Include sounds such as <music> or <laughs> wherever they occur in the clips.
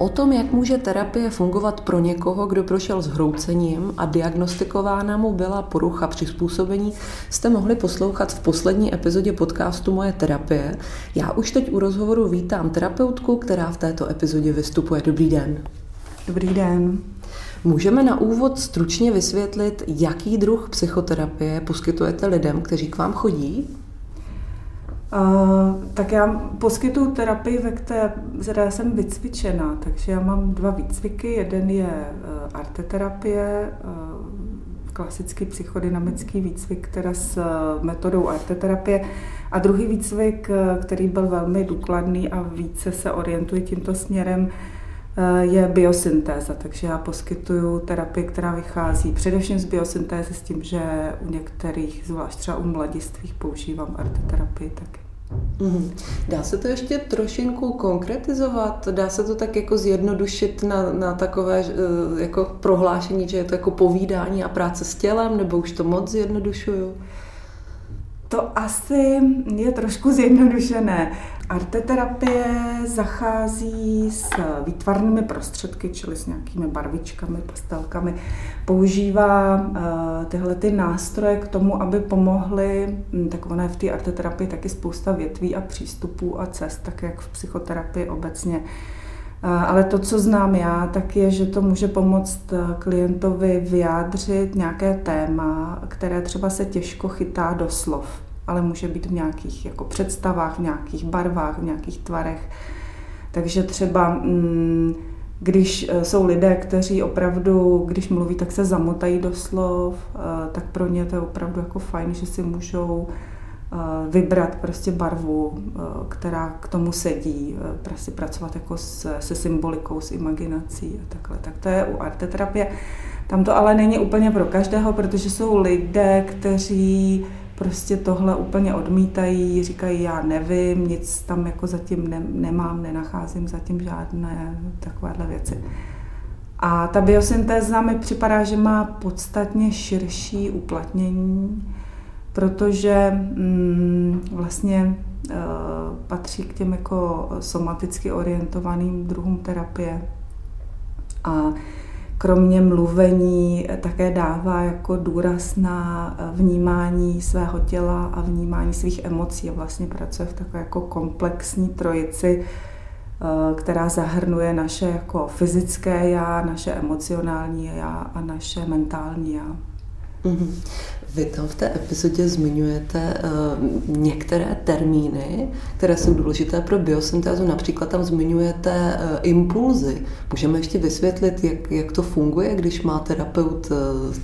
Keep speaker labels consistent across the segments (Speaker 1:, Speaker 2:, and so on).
Speaker 1: O tom, jak může terapie fungovat pro někoho, kdo prošel zhroucením a diagnostikována mu byla porucha přizpůsobení, jste mohli poslouchat v poslední epizodě podcastu Moje terapie. Já už teď u rozhovoru vítám terapeutku, která v této epizodě vystupuje. Dobrý den.
Speaker 2: Dobrý den.
Speaker 1: Můžeme na úvod stručně vysvětlit, jaký druh psychoterapie poskytujete lidem, kteří k vám chodí?
Speaker 2: Tak já poskytuju terapii, ve které jsem vycvičená, takže já mám dva výcviky. Jeden je uh, arteterapie, uh, klasický psychodynamický výcvik, teda s uh, metodou arteterapie. A druhý výcvik, který byl velmi důkladný a více se orientuje tímto směrem, je biosyntéza. Takže já poskytuju terapii, která vychází především z biosyntézy s tím, že u některých, zvlášť třeba u mladistvých, používám arteterapii taky.
Speaker 1: Mm. Dá se to ještě trošinku konkretizovat? Dá se to tak jako zjednodušit na, na takové eh, jako prohlášení, že je to jako povídání a práce s tělem, nebo už to moc zjednodušuju?
Speaker 2: To asi je trošku zjednodušené. Arteterapie zachází s výtvarnými prostředky, čili s nějakými barvičkami, pastelkami. Používá uh, tyhle ty nástroje k tomu, aby pomohly, tak ono je v té arteterapii taky spousta větví a přístupů a cest, tak jak v psychoterapii obecně. Uh, ale to, co znám já, tak je, že to může pomoct eh, klientovi vyjádřit nějaké téma, které třeba se těžko chytá do slov ale může být v nějakých jako představách, v nějakých barvách, v nějakých tvarech. Takže třeba mm, když e, jsou lidé, kteří opravdu, když mluví, tak se zamotají do slov, e, tak pro ně to je opravdu jako fajn, že si můžou e, vybrat prostě barvu, která k tomu sedí, prostě pracovat jako se, se symbolikou, s imaginací a takhle. Tak to je u arteterapie. Tam to ale není úplně pro každého, protože jsou lidé, kteří prostě tohle úplně odmítají, říkají, já nevím, nic tam jako zatím ne, nemám, nenacházím zatím žádné takovéhle věci. A ta biosyntéza mi připadá, že má podstatně širší uplatnění, protože mm, vlastně e, patří k těm jako somaticky orientovaným druhům terapie. A kromě mluvení také dává jako důraz na vnímání svého těla a vnímání svých emocí a vlastně pracuje v takové jako komplexní trojici, eh, která zahrnuje naše jako fyzické já, naše emocionální já a naše mentální já.
Speaker 1: Mm-hmm. Vy tam v té epizodě zmiňujete uh, některé termíny, které jsou důležité pro biosyntézu. Například tam zmiňujete uh, impulzy. Můžeme ještě vysvětlit, jak, jak to funguje, když má terapeut uh,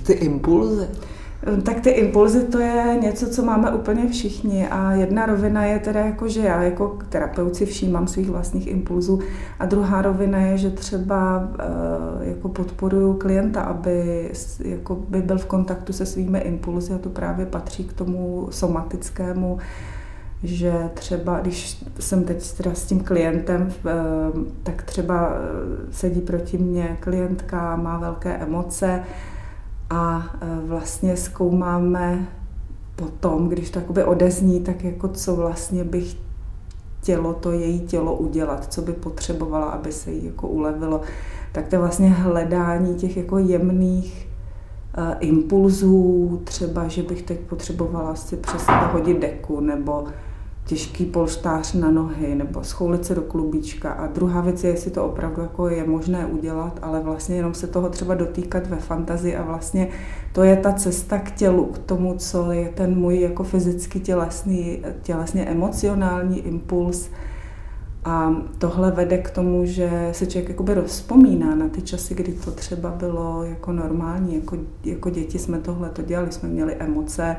Speaker 1: ty impulzy?
Speaker 2: Ehm, tak ty impulzy to je něco, co máme úplně všichni. A jedna rovina je teda jako, že já jako terapeut si všímám svých vlastních impulzů. A druhá rovina je, že třeba eh, jako podporuju klienta, aby jako by byl v kontaktu se svými impulzy. A to právě patří k tomu somatickému že třeba, když jsem teď teda s tím klientem, ehm, tak třeba eh, sedí proti mně klientka, má velké emoce, a e, vlastně zkoumáme potom, když to jakoby odezní, tak jako co vlastně bych tělo, to její tělo udělat, co by potřebovala, aby se jí jako ulevilo. Tak to vlastně hledání těch jako jemných uh, impulzů, třeba, že bych teď potřebovala si přes hodit deku, nebo těžký polštář na nohy nebo schoulit se do klubíčka. A druhá věc je, jestli to opravdu jako je možné udělat, ale vlastně jenom se toho třeba dotýkat ve fantazii a vlastně to je ta cesta k tělu, k tomu, co je ten můj jako fyzicky tělesný, tělesně emocionální impuls. A tohle vede k tomu, že se člověk jakoby rozpomíná na ty časy, kdy to třeba bylo jako normální. Jako, jako děti jsme tohle to dělali, jsme měli emoce,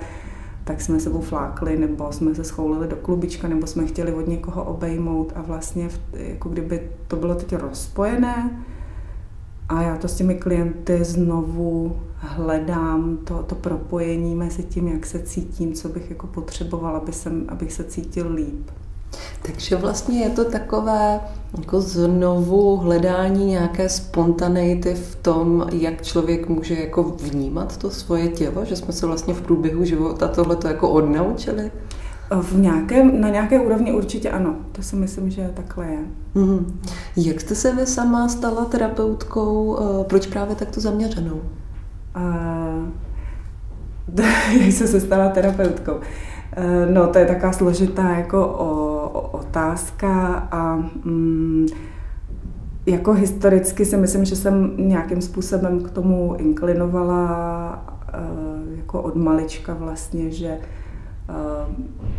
Speaker 2: tak jsme sebou flákli, nebo jsme se schoulili do klubička, nebo jsme chtěli od někoho obejmout a vlastně jako kdyby to bylo teď rozpojené A já to s těmi klienty znovu hledám, to, to propojení mezi tím, jak se cítím, co bych jako potřebovala, aby jsem, abych se cítil líp.
Speaker 1: Takže vlastně je to takové jako znovu hledání nějaké spontaneity v tom, jak člověk může jako vnímat to svoje tělo, že jsme se vlastně v průběhu života tohle to jako odnaučili?
Speaker 2: V nějakém, na nějaké úrovni určitě ano. To si myslím, že takhle je. Mm-hmm.
Speaker 1: Jak jste se vy sama stala terapeutkou? Eh, proč právě takto zaměřenou? Uh, <laughs>
Speaker 2: jak jste se stala terapeutkou? Uh, no, to je taková složitá jako o, otázka a mm, jako historicky si myslím, že jsem nějakým způsobem k tomu inklinovala uh, jako od malička vlastně, že Eh,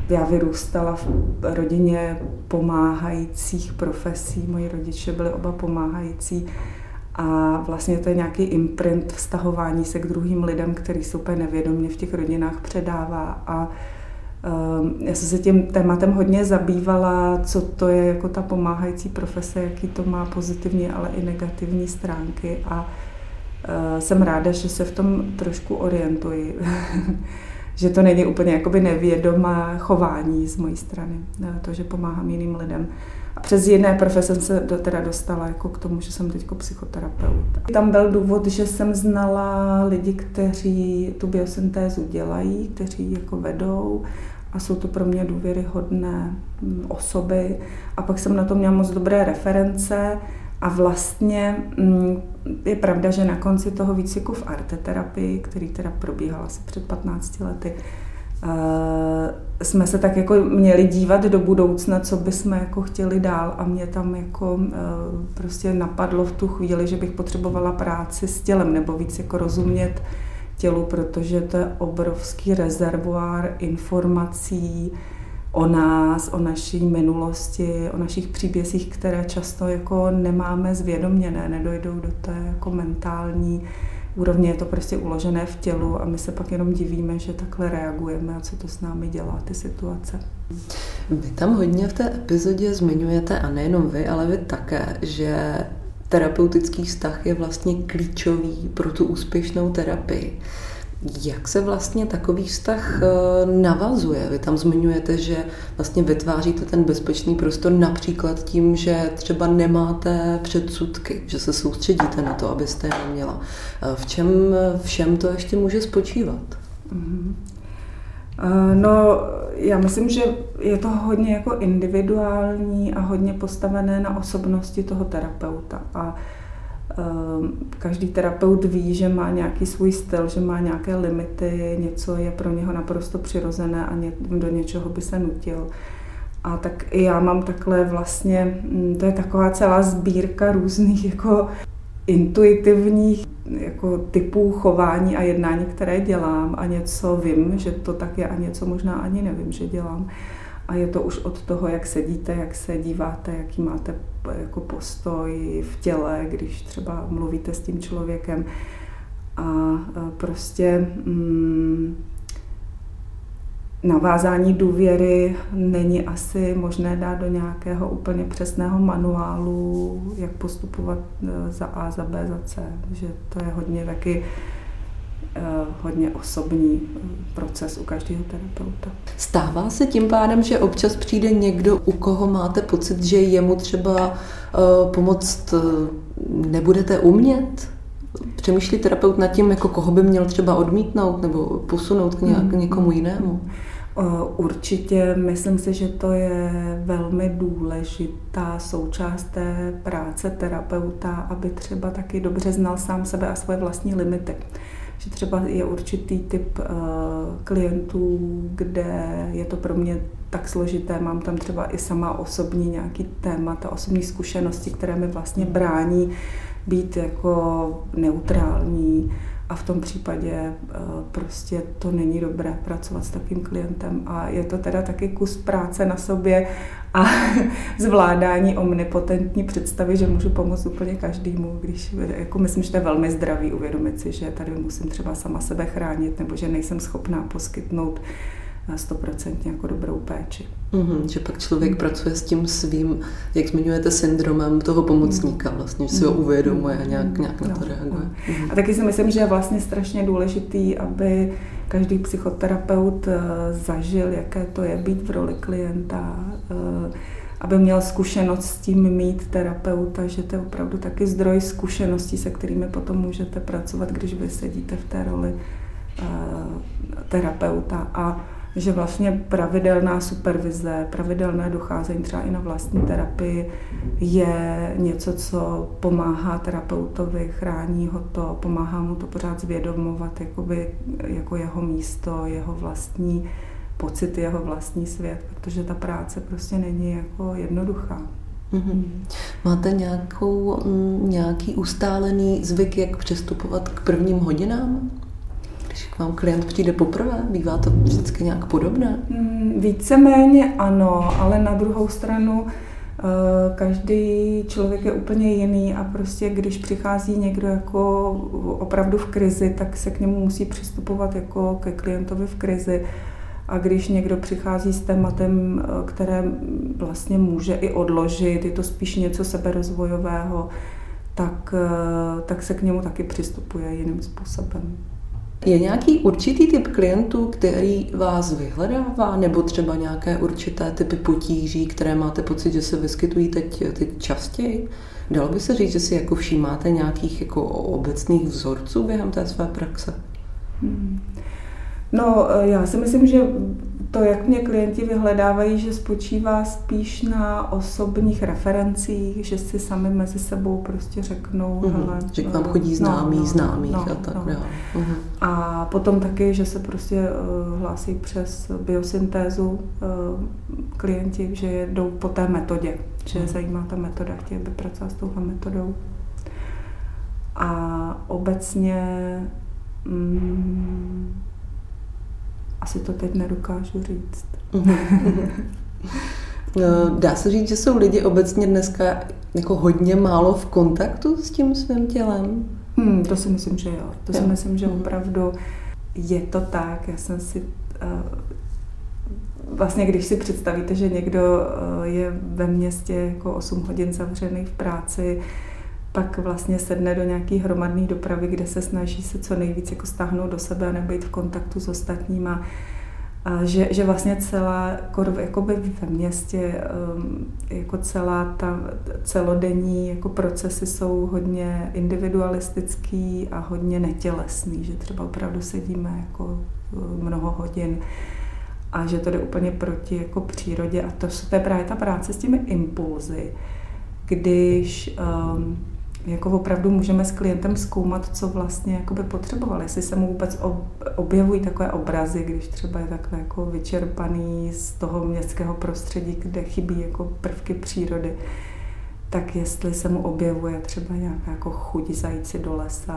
Speaker 2: já vyrůstala v rodině pomáhajících profesí, moji rodiče byli oba pomáhající a vlastně to je nějaký imprint vztahování se k druhým lidem, který se úplně nevědomě v těch rodinách předává a eh, já jsem se tím tématem hodně zabývala, co to je jako ta pomáhající profese, jaký to má pozitivní, ale i negativní stránky a eh, jsem ráda, že se v tom trošku orientuji. <laughs> že to není úplně jakoby nevědomá chování z mojí strany, to, že pomáhám jiným lidem. A přes jiné profese jsem se do, teda dostala jako k tomu, že jsem teď psychoterapeut. Tam byl důvod, že jsem znala lidi, kteří tu biosyntézu dělají, kteří jako vedou a jsou to pro mě důvěryhodné mm, osoby. A pak jsem na to měla moc dobré reference a vlastně mm, je pravda, že na konci toho výcviku v arteterapii, který teda probíhal asi před 15 lety, jsme se tak jako měli dívat do budoucna, co bychom jako chtěli dál a mě tam jako eh, prostě napadlo v tu chvíli, že bych potřebovala práci s tělem nebo víc jako rozumět tělu, protože to je obrovský rezervoár informací, o nás, o naší minulosti, o našich příbězích, které často jako nemáme zvědoměné, nedojdou do té jako mentální úrovně, je to prostě uložené v tělu a my se pak jenom divíme, že takhle reagujeme a co to s námi dělá, ty situace.
Speaker 1: Vy tam hodně v té epizodě zmiňujete, a nejenom vy, ale vy také, že terapeutický vztah je vlastně klíčový pro tu úspěšnou terapii. Jak se vlastně takový vztah eh, navazuje? Vy tam zmiňujete, že vlastně vytváříte ten bezpečný prostor například tím, že třeba nemáte předsudky, že se soustředíte na to, abyste je neměla. Eh, v čem všem to ještě může spočívat? Mm-hmm.
Speaker 2: No, já myslím, že je to hodně jako individuální a hodně postavené na osobnosti toho terapeuta. A každý terapeut ví, že má nějaký svůj styl, že má nějaké limity, něco je pro něho naprosto přirozené a do něčeho by se nutil. A tak i já mám takhle vlastně, mm, to je taková celá sbírka různých jako intuitivních jako typů chování a jednání, které dělám a něco vím, že to tak je a něco možná ani nevím, že dělám. A je to už od toho, jak sedíte, jak se díváte, jaký máte jako postoj v těle, když třeba mluvíte s tím člověkem. A prostě mm, navázání důvěry není asi možné dát do nějakého úplně přesného manuálu, jak postupovat e, za A, za B, za C. Že to je hodně taky hodně osobní eh, proces u každého terapeuta.
Speaker 1: Stává se tím pádem, že občas přijde někdo, u koho máte pocit, že jemu třeba uh, pomoct nebudete umět? Přemýšlí terapeut nad tím, jako koho by měl třeba odmítnout nebo posunout k nějak, hmm. někomu jinému?
Speaker 2: Určitě myslím si, že to je velmi důležitá součást té práce terapeuta, aby třeba taky dobře znal sám sebe a svoje vlastní limity že třeba je určitý typ uh, klientů, kde je to pro mě tak složité, mám tam třeba i sama osobní nějaký témata, osobní zkušenosti, které mi vlastně brání být jako neutrální a v tom případě eh, prostě to není dobré pracovat s takým klientem. A je to teda taky kus práce na sobě a <laughs> zvládání omnipotentní představy, že můžu pomoct úplně každému, když jako myslím, že to je velmi zdravý uvědomit si, že tady musím třeba sama sebe chránit nebo že nejsem schopná poskytnout stoprocentně jako dobrou péči.
Speaker 1: Mm-hmm, že pak člověk mm. pracuje s tím svým, jak zmiňujete, syndromem toho pomocníka, vlastně, že si ho uvědomuje a nějak, nějak na to reaguje.
Speaker 2: No. A taky si myslím, že je vlastně strašně důležitý, aby každý psychoterapeut eh, zažil, jaké to je být v roli klienta, eh, aby měl zkušenost s tím mít terapeuta, že to je opravdu taky zdroj zkušeností, se kterými potom můžete pracovat, když vy sedíte v té roli eh, terapeuta. A že vlastně pravidelná supervize, pravidelné docházení třeba i na vlastní terapii je něco, co pomáhá terapeutovi, chrání ho to, pomáhá mu to pořád zvědomovat jakoby, jako jeho místo, jeho vlastní pocit, jeho vlastní svět, protože ta práce prostě není jako jednoduchá. Mm-hmm.
Speaker 1: Máte nějakou, mm, nějaký ustálený zvyk, jak přistupovat k prvním hodinám? Když k vám klient přijde poprvé, bývá to vždycky nějak podobné?
Speaker 2: Mm, víceméně ano, ale na druhou stranu eh, každý člověk je úplně jiný a prostě když přichází někdo jako opravdu v krizi, tak se k němu musí přistupovat jako ke klientovi v krizi. A když někdo přichází s tématem, eh, které vlastně může i odložit, je to spíš něco seberozvojového, tak, eh, tak se k němu taky přistupuje jiným způsobem.
Speaker 1: Je nějaký určitý typ klientů, který vás vyhledává, nebo třeba nějaké určité typy potíží, které máte pocit, že se vyskytují teď, teď častěji? Dalo by se říct, že si jako všímáte nějakých jako obecných vzorců během té své praxe? Hmm.
Speaker 2: No, já si myslím, že to, jak mě klienti vyhledávají, že spočívá spíš na osobních referencích, že si sami mezi sebou prostě řeknou,
Speaker 1: mm-hmm. hele, že k vám eh, chodí známí, no, no, známých no, a tak no.
Speaker 2: Mm-hmm. A potom taky, že se prostě uh, hlásí přes biosyntézu uh, klienti, že jdou po té metodě, že mm. zajímá ta metoda, chtějí by pracovat s touhle metodou. A obecně mm, asi to teď nedokážu říct.
Speaker 1: No, dá se říct, že jsou lidi obecně dneska jako hodně málo v kontaktu s tím svým tělem?
Speaker 2: Hmm, to si myslím, že jo. To jo. si myslím, že hmm. opravdu je to tak. Já jsem si uh, vlastně, když si představíte, že někdo uh, je ve městě jako 8 hodin zavřený v práci, pak vlastně sedne do nějaký hromadné dopravy, kde se snaží se co nejvíc jako stáhnout do sebe a nebejt v kontaktu s ostatníma. A že, že vlastně celá, jako by ve městě, um, jako celá ta celodenní jako procesy jsou hodně individualistický a hodně netělesný, že třeba opravdu sedíme jako uh, mnoho hodin a že to jde úplně proti jako přírodě a to, to je právě ta práce s těmi impulzy, když um, jako opravdu můžeme s klientem zkoumat, co vlastně jakoby potřeboval, jestli se mu vůbec objevují takové obrazy, když třeba je takhle jako vyčerpaný z toho městského prostředí, kde chybí jako prvky přírody, tak jestli se mu objevuje třeba nějaká jako chuť zajít si do lesa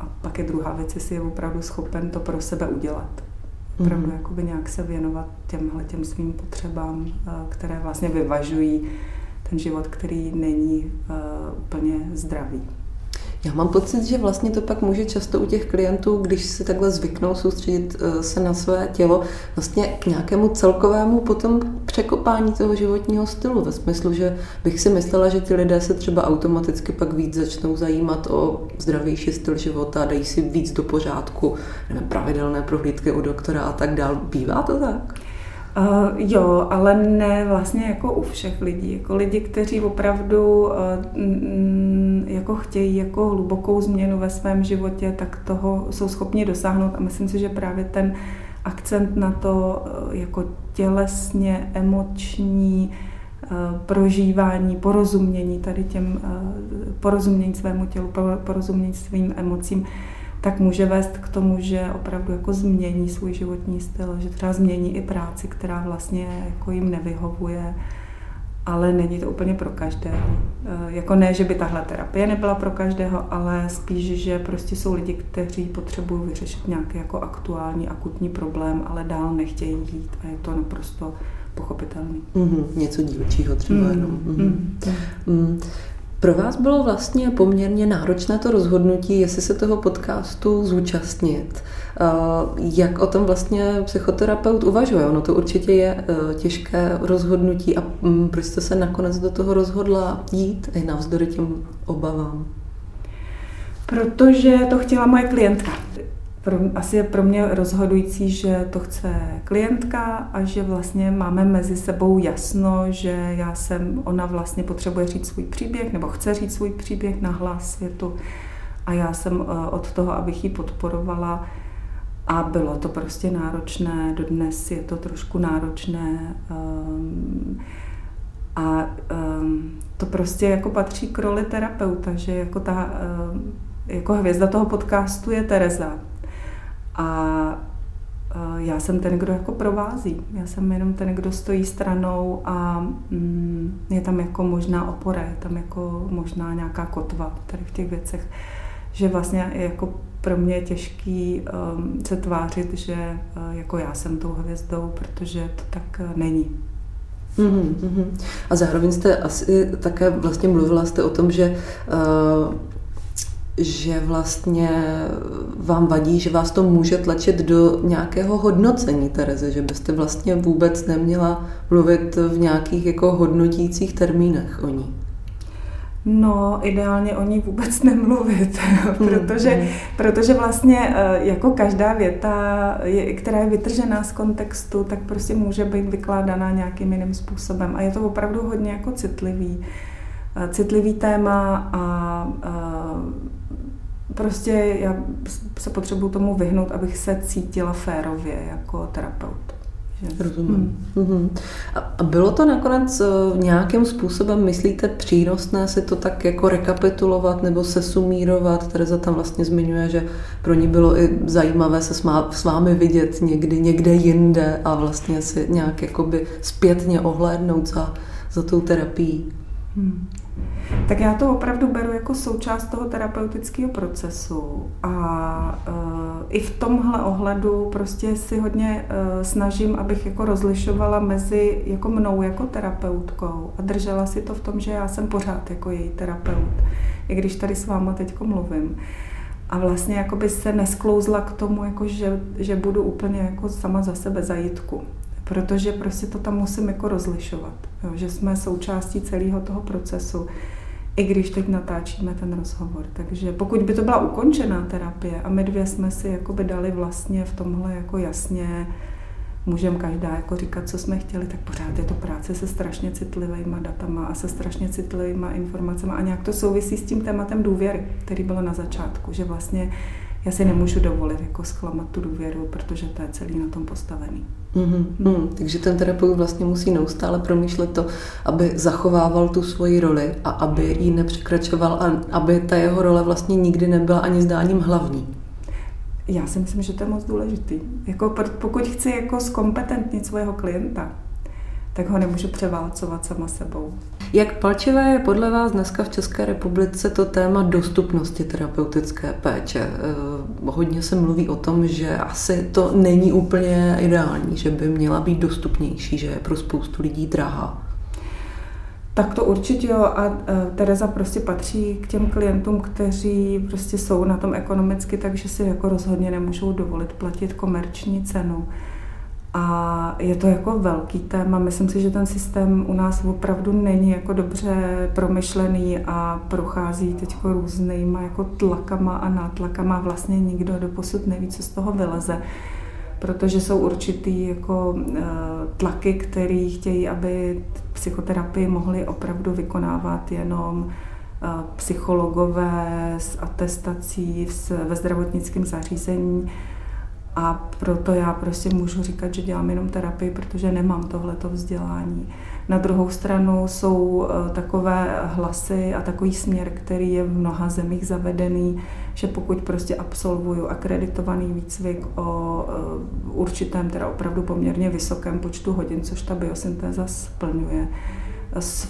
Speaker 2: a pak je druhá věc, jestli je opravdu schopen to pro sebe udělat. Opravdu mm-hmm. jakoby nějak se věnovat těmhle těm svým potřebám, eh, které vlastně vyvažují ten život, který není uh, úplně zdravý.
Speaker 1: Já mám pocit, že vlastně to pak může často u těch klientů, když si takhle zvyknou soustředit eh, se na své tělo, vlastně k nějakému celkovému potom překopání toho životního stylu. Ve smyslu, že bych si myslela, že ti lidé se třeba automaticky pak víc začnou zajímat o zdravější styl života, dají si víc do pořádku, nevím, pravidelné prohlídky u doktora a tak dál. Bývá to tak?
Speaker 2: Uh, jo, ale ne vlastně jako u všech lidí. Jako lidi, kteří opravdu uh, mm, jako chtějí jako hlubokou změnu ve svém životě, tak toho jsou schopni dosáhnout a myslím si, že právě ten akcent na to uh, jako tělesně, emoční, prožívání, porozumění tady těm, porozumění svému tělu, porozumění svým emocím, tak může vést k tomu, že opravdu jako změní svůj životní styl, že třeba změní i práci, která vlastně jako jim nevyhovuje, ale není to úplně pro každého. E, jako ne, že by tahle terapie nebyla pro každého, ale spíš, že prostě jsou lidi, kteří potřebují vyřešit nějaký jako aktuální, akutní problém, ale dál nechtějí jít a je to naprosto pochopitelný.
Speaker 1: Mm-hmm, něco dílčího třeba mm-hmm. jenom. Mm-hmm. Mm-hmm. Pro vás bylo vlastně poměrně náročné to rozhodnutí, jestli se toho podcastu zúčastnit. Eh, jak o tom vlastně psychoterapeut uvažuje? Ono to určitě je eh, těžké rozhodnutí a mm, proč jste se nakonec do toho rozhodla jít i navzdory těm obavám?
Speaker 2: Protože to chtěla moje klientka pro, asi je pro mě rozhodující, že to chce klientka a že vlastně máme mezi sebou jasno, že já jsem, ona vlastně potřebuje říct svůj příběh nebo chce říct svůj příběh na hlas světu a já jsem eh, od toho, abych ji podporovala a bylo to prostě náročné, dodnes je to trošku náročné um, a um, to prostě jako patří k roli terapeuta, že jako ta um, jako hvězda toho podcastu je Tereza, a já jsem ten, kdo jako provází. Já jsem jenom ten, kdo stojí stranou a mm, je tam jako možná opora, je tam jako možná nějaká kotva tady v těch věcech. Že vlastně je jako pro mě je těžký um, se tvářit, že uh, jako já jsem tou hvězdou, protože to tak uh, není.
Speaker 1: Mm-hmm. A zároveň jste asi také vlastně mluvila jste o tom, že uh, že vlastně vám vadí, že vás to může tlačit do nějakého hodnocení Tereze, že byste vlastně vůbec neměla mluvit v nějakých jako hodnotících termínech o ní.
Speaker 2: No, ideálně o ní vůbec nemluvit, <laughs> protože, mm. protože vlastně eh, jako každá věta, která je vytržená z kontextu, tak prostě může být vykládaná nějakým jiným způsobem. A je to opravdu hodně jako citlivý, eh, citlivý téma a, a prostě já se potřebuji tomu vyhnout, abych se cítila férově jako terapeut.
Speaker 1: Rozumím. Hmm A bylo to nakonec eh, nějakým způsobem, myslíte, přínosné si to tak jako rekapitulovat nebo se sumírovat? Tereza tam vlastně zmiňuje, že pro ní bylo i zajímavé se s vámi vidět někdy, někde jinde a vlastně si nějak jakoby zpětně ohlédnout za, za tou terapií. Hmm.
Speaker 2: Tak já to opravdu beru jako součást toho terapeutického procesu a uh, i v tomhle ohledu prostě si hodně uh, snažím, abych jako rozlišovala mezi jako mnou jako terapeutkou a držela si to v tom, že já jsem pořád jako její terapeut, i když tady s váma teď mluvím. A vlastně jako by se nesklouzla k tomu, jako že, že budu úplně jako sama za sebe zajitku protože prostě to tam musím jako rozlišovat, jo, že jsme součástí celého toho procesu, i když teď natáčíme ten rozhovor. Takže pokud by to byla ukončená terapie a my dvě jsme si jako by dali vlastně v tomhle jako jasně, můžeme každá jako říkat, co jsme chtěli, tak pořád je to práce se strašně citlivými datama a se strašně citlivými informacemi a nějak to souvisí s tím tématem důvěry, který bylo na začátku, že vlastně já si nemůžu dovolit jako zklamat tu důvěru, protože to je celý na tom postavený.
Speaker 1: Mm-hmm. Mm, takže ten terapeut vlastně musí neustále promýšlet to, aby zachovával tu svoji roli a aby ji nepřekračoval a aby ta jeho role vlastně nikdy nebyla ani zdáním hlavní.
Speaker 2: Já si myslím, že to je moc důležitý. Jako pokud chci jako zkompetentnit svého klienta, tak ho nemůžu převálcovat sama sebou.
Speaker 1: Jak palčivé je podle vás dneska v České republice to téma dostupnosti terapeutické péče? Eh, hodně se mluví o tom, že asi to není úplně ideální, že by měla být dostupnější, že je pro spoustu lidí drahá.
Speaker 2: Tak to určitě jo a eh, Tereza prostě patří k těm klientům, kteří prostě jsou na tom ekonomicky, takže si jako rozhodně nemůžou dovolit platit komerční cenu. A je to jako velký téma. Myslím si, že ten systém u nás opravdu není jako dobře promyšlený a prochází teď různýma jako tlakama a nátlakama. Vlastně nikdo doposud neví, co z toho vyleze protože jsou určitý jako eh, tlaky, které chtějí, aby psychoterapii mohli opravdu vykonávat jenom eh, psychologové s atestací ve zdravotnickém zařízení a proto já prostě můžu říkat, že dělám jenom terapii, protože nemám tohleto vzdělání. Na druhou stranu jsou eh, takové hlasy a takový směr, který je v mnoha zemích zavedený, že pokud prostě absolvuju akreditovaný výcvik o eh, určitém, teda opravdu poměrně vysokém počtu hodin, což ta biosyntéza splňuje,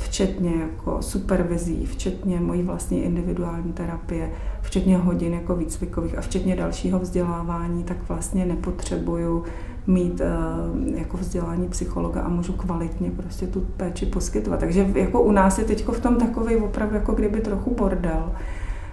Speaker 2: včetně jako supervizí, včetně mojí vlastní individuální terapie, včetně hodin jako výcvikových a včetně dalšího vzdělávání, tak vlastně nepotřebuju mít uh, jako vzdělání psychologa a můžu kvalitně prostě tu péči poskytovat. Takže jako u nás je teď v tom takový opravdu jako kdyby trochu bordel.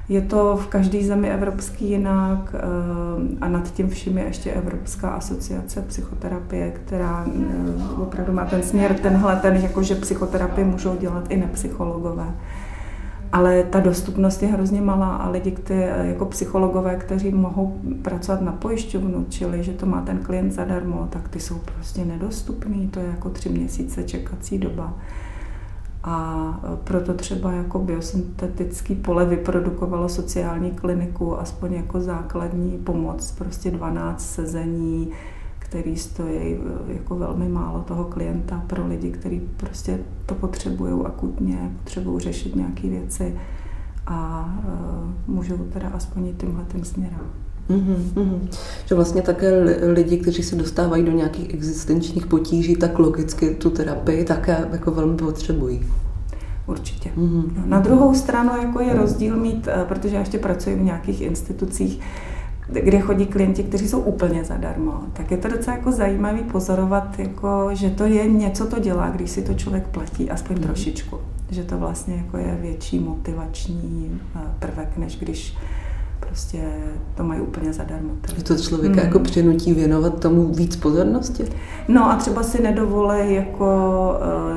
Speaker 2: Je to v každé zemi evropský jinak uh, a nad tím vším je ještě Evropská asociace psychoterapie, která uh, opravdu má ten směr, tenhle, ten, jako že psychoterapie můžou dělat i nepsychologové ale ta dostupnost je hrozně malá a lidi, kteří, jako psychologové, kteří mohou pracovat na pojišťovnu, čili že to má ten klient zadarmo, tak ty jsou prostě nedostupný, to je jako tři měsíce čekací doba. A proto třeba jako biosyntetický pole vyprodukovalo sociální kliniku, aspoň jako základní pomoc, prostě 12 sezení, který stojí eh, jako velmi málo toho klienta pro lidi, kteří prostě to potřebují akutně, potřebují řešit nějaké věci a uh, můžou teda aspoň tímhle tím směrem. Mm-hmm,
Speaker 1: Že vlastně také lidi, kteří se dostávají do nějakých existenčních potíží, tak logicky tu terapii také jako velmi potřebují.
Speaker 2: Určitě. Mm-hmm. Na druhou stranu jako je rozdíl mít, eh, protože já ještě pracuji v nějakých institucích, kde chodí klienti, kteří jsou úplně zadarmo, tak je to docela jako zajímavý pozorovat, jako, že to je něco to dělá, když si to člověk platí, aspoň mm. trošičku. Že to vlastně jako je větší motivační eh, prvek, než když prostě to mají úplně zadarmo.
Speaker 1: Že to člověka hmm. jako přinutí věnovat tomu víc pozornosti?
Speaker 2: No a třeba si nedovolej jako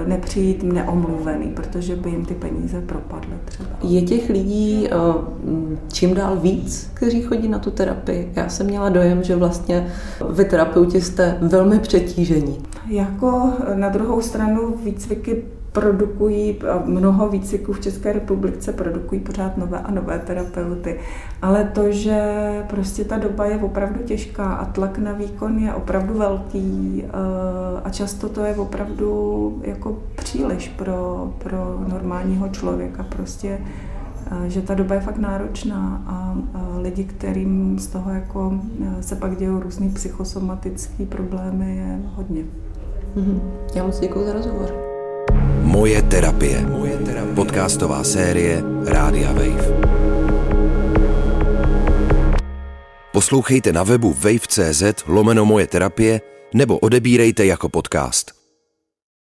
Speaker 2: uh, nepřijít neomluvený, protože by jim ty peníze propadly třeba.
Speaker 1: Je těch lidí uh, čím dál víc, kteří chodí na tu terapii? Já jsem měla dojem, že vlastně vy terapeuti jste velmi přetížení.
Speaker 2: Jako na druhou stranu výcviky produkují, mnoho výcviků v České republice produkují pořád nové a nové terapeuty. Ale to, že prostě ta doba je opravdu těžká a tlak na výkon je opravdu velký eh, a často to je opravdu jako příliš pro, pro normálního člověka. Prostě eh, že ta doba je fakt náročná a, lidi, kterým z toho jako eh, se pak dějí různý psychosomatické problémy, je hodně.
Speaker 1: Mm-hmm. Já moc děkuji za rozhovor.
Speaker 3: Moje terapie. Moje terapie. Podcastová série Rádia Wave. Poslouchejte na webu wave.cz lomeno moje terapie nebo odebírejte jako podcast.